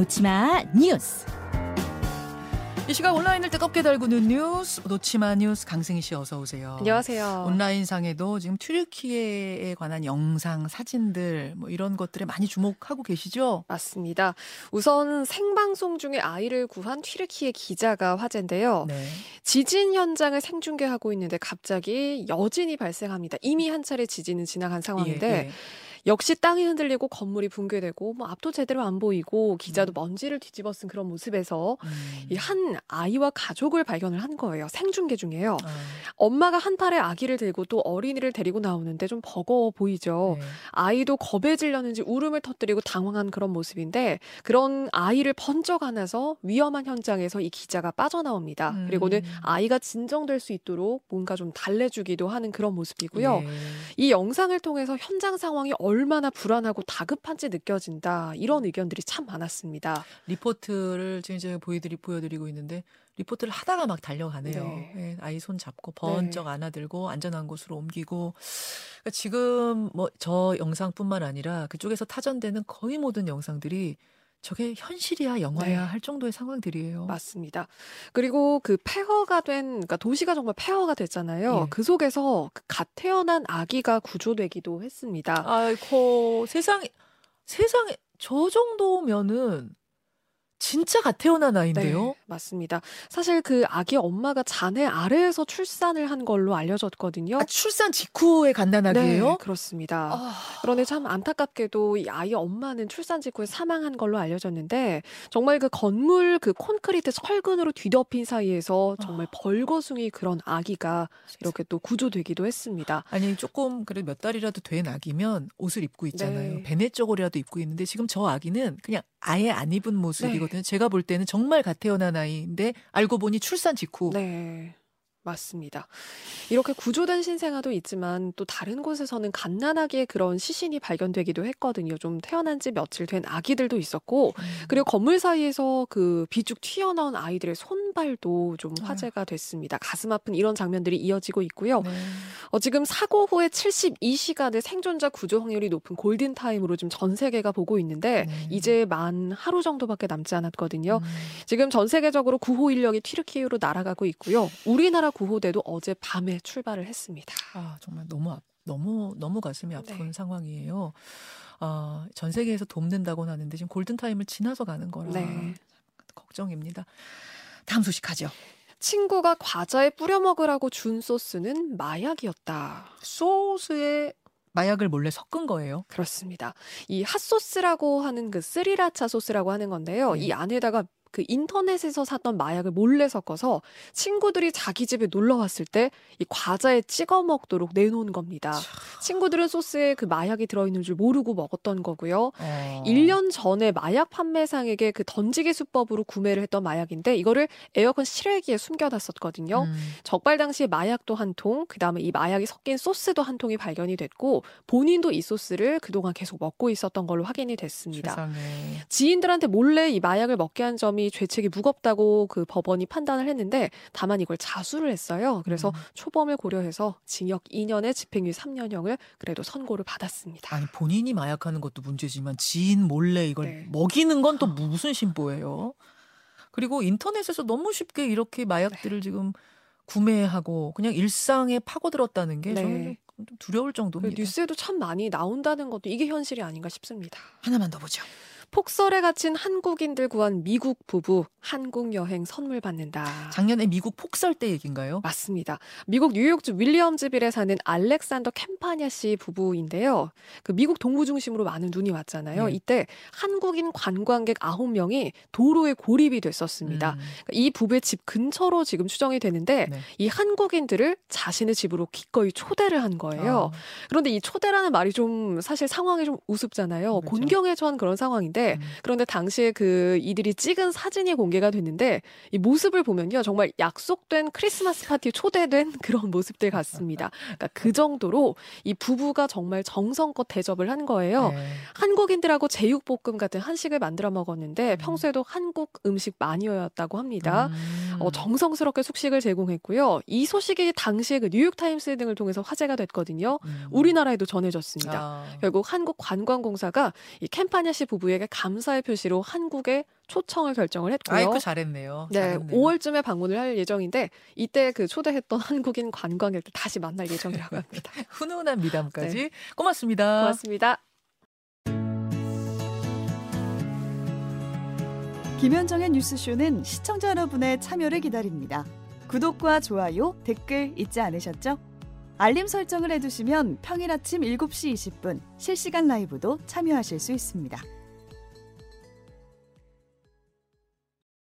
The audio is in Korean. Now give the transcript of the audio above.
놓치마 뉴스. 이 시각 온라인을 뜨겁게 달구는 뉴스 놓치마 뉴스 강승희 씨 어서 오세요. 안녕하세요. 온라인 상에도 지금 튀르키예에 관한 영상, 사진들 뭐 이런 것들에 많이 주목하고 계시죠? 맞습니다. 우선 생방송 중에 아이를 구한 튀르키예 기자가 화제인데요. 네. 지진 현장을 생중계하고 있는데 갑자기 여진이 발생합니다. 이미 한 차례 지진은 지나간 상황인데 예, 예. 역시 땅이 흔들리고 건물이 붕괴되고 뭐 앞도 제대로 안 보이고 기자도 먼지를 뒤집어 쓴 그런 모습에서 음. 이한 아이와 가족을 발견을 한 거예요. 생중계 중에요. 아, 엄마가 한 팔에 아기를 들고 또 어린이를 데리고 나오는데 좀 버거워 보이죠. 네. 아이도 겁에 질렸는지 울음을 터뜨리고 당황한 그런 모습인데 그런 아이를 번쩍 안아서 위험한 현장에서 이 기자가 빠져나옵니다. 음. 그리고는 아이가 진정될 수 있도록 뭔가 좀 달래주기도 하는 그런 모습이고요. 예. 이 영상을 통해서 현장 상황이 얼마나 불안하고 다급한지 느껴진다. 이런 의견들이 참 많았습니다. 리포트를 지금 제가 보여드리 보여드리고 있는데 리포트를 하다가 막 달려가네요. 네. 예, 아이 손 잡고 번쩍 안아들고 안전한 곳으로 옮기고 그러니까 지금 뭐 저 영상뿐만 아니라 그쪽에서 타전되는 거의 모든 영상들이 저게 현실이야 영화야 네. 할 정도의 상황들이에요. 맞습니다. 그리고 그 폐허가 된, 그러니까 도시가 정말 폐허가 됐잖아요. 예. 그 속에서 그갓 태어난 아기가 구조되기도 했습니다. 아이고 세상에 세상에 저 정도면은 진짜 갓 태어난 아이인데요. 네, 맞습니다. 사실 그 아기 엄마가 잔해 아래에서 출산을 한 걸로 알려졌거든요. 아, 출산 직후에 갓난아기예요? 네, 그렇습니다. 아, 그런데 참 안타깝게도 이 아이 엄마는 출산 직후에 사망한 걸로 알려졌는데 정말 그 건물 그 콘크리트 철근으로 뒤덮인 사이에서 정말 아. 벌거숭이 그런 아기가 이렇게 또 구조되기도 했습니다. 아니 조금 그래 몇 달이라도 된 아기면 옷을 입고 있잖아요. 네. 베네 쪽으로라도 입고 있는데 지금 저 아기는 그냥 아예 안 입은 모습이거든요. 네. 제가 볼 때는 정말 갓 태어난 아이인데 알고 보니 출산 직후. 네. 맞습니다. 이렇게 구조된 신생아도 있지만 또 다른 곳에서는 갓난아기의 그런 시신이 발견되기도 했거든요. 좀 태어난 지 며칠 된 아기들도 있었고 음. 그리고 건물 사이에서 그 비죽 튀어나온 아이들의 손발도 좀 아유. 화제가 됐습니다. 가슴 아픈 이런 장면들이 이어지고 있고요. 네. 어, 지금 사고 후에 72시간의 생존자 구조 확률이 높은 골든 타임으로 지금 전 세계가 보고 있는데 네. 이제 만 하루 정도밖에 남지 않았거든요. 음. 지금 전 세계적으로 구호 인력이 튀르키예로 날아가고 있고요. 우리나라 구호대도 어제 밤에 출발을 했습니다. 아 정말 너무 아- 너무 너무 가슴이 아픈 네. 상황이에요. 아, 전 세계에서 돕는다고는 하는데 지금 골든 타임을 지나서 가는 거라 네. 걱정입니다. 다음 소식 하죠. 친구가 과자에 뿌려 먹으라고 준 소스는 마약이었다. 소스에 마약을 몰래 섞은 거예요. 그렇습니다. 이 핫소스라고 하는 그 스리라차 소스라고 하는 건데요. 네. 이 안에다가 그 인터넷에서 샀던 마약을 몰래 섞어서 친구들이 자기 집에 놀러 왔을 때 이 과자에 찍어 먹도록 내놓은 겁니다. 친구들은 소스에 그 마약이 들어있는 줄 모르고 먹었던 거고요. 어. 1년 전에 마약 판매상에게 그 던지기 수법으로 구매를 했던 마약인데 이거를 에어컨 실외기에 숨겨놨었거든요. 음. 적발 당시에 마약도 한 통, 그 다음에 이 마약이 섞인 소스도 한 통이 발견이 됐고 본인도 이 소스를 그동안 계속 먹고 있었던 걸로 확인이 됐습니다. 세상에. 지인들한테 몰래 이 마약을 먹게 한 점이 죄책이 무겁다고 그 법원이 판단을 했는데 다만 이걸 자수를 했어요. 그래서 음. 초범을 고려해서 징역 2년에 집행유예 3년형을 그래도 선고를 받았습니다. 아니 본인이 마약하는 것도 문제지만 지인 몰래 이걸 네. 먹이는 건 또 무슨 심보예요? 그리고 인터넷에서 너무 쉽게 이렇게 마약들을 지금 구매하고 그냥 일상에 파고들었다는 게 네. 저는 좀- 좀 두려울 그 정도입니다. 뉴스에도 참 많이 나온다는 것도 이게 현실이 아닌가 싶습니다. 하나만 더 보죠. 폭설에 갇힌 한국인들 구한 미국 부부 한국 여행 선물 받는다. 작년에 미국 폭설 때 얘기인가요? 맞습니다. 미국 뉴욕주 윌리엄즈빌에 사는 알렉산더 캠파냐 씨 부부인데요. 그 미국 동부 중심으로 많은 눈이 왔잖아요. 네. 이때 한국인 관광객 9명이 도로에 고립이 됐었습니다. 음, 그러니까 이 부부의 집 근처로 지금 추정이 되는데 네. 이 한국인들을 자신의 집으로 기꺼이 초대를 한 거예요. 아, 그런데 이 초대라는 말이 좀 사실 상황이 좀 우습잖아요. 그렇죠. 곤경에 처한 그런 상황인데 음. 그런데 당시에 그 이들이 찍은 사진이 공 개가 됐는데 이 모습을 보면요 정말 약속된 크리스마스 파티에 초대된 그런 모습들 같습니다. 그러니까 그 정도로 이 부부가 정말 정성껏 대접을 한 거예요. 네. 한국인들하고 제육볶음 같은 한식을 만들어 먹었는데 음. 평소에도 한국 음식 마니어였다고 합니다. 음. 어, 정성스럽게 숙식을 제공했고요. 이 소식이 당시에 그 뉴욕타임스 등을 통해서 화제가 됐거든요. 음. 우리나라에도 전해졌습니다. 아. 결국 한국 관광공사가 이 캠파냐 씨 부부에게 감사의 표시로 한국에 초청을 결정을 했고요. 아이고 잘했네요. 네, 잘했네요. 5월쯤에 방문을 할 예정인데 이때 그 초대했던 한국인 관광객들 다시 만날 예정이라고 합니다. 훈훈한 미담까지 고맙습니다. 고맙습니다. 김현정의 뉴스쇼는 시청자 여러분의 참여를 기다립니다. 구독과 좋아요, 댓글 잊지 않으셨죠? 알림 설정을 해두시면 평일 아침 7시 20분 실시간 라이브도 참여하실 수 있습니다.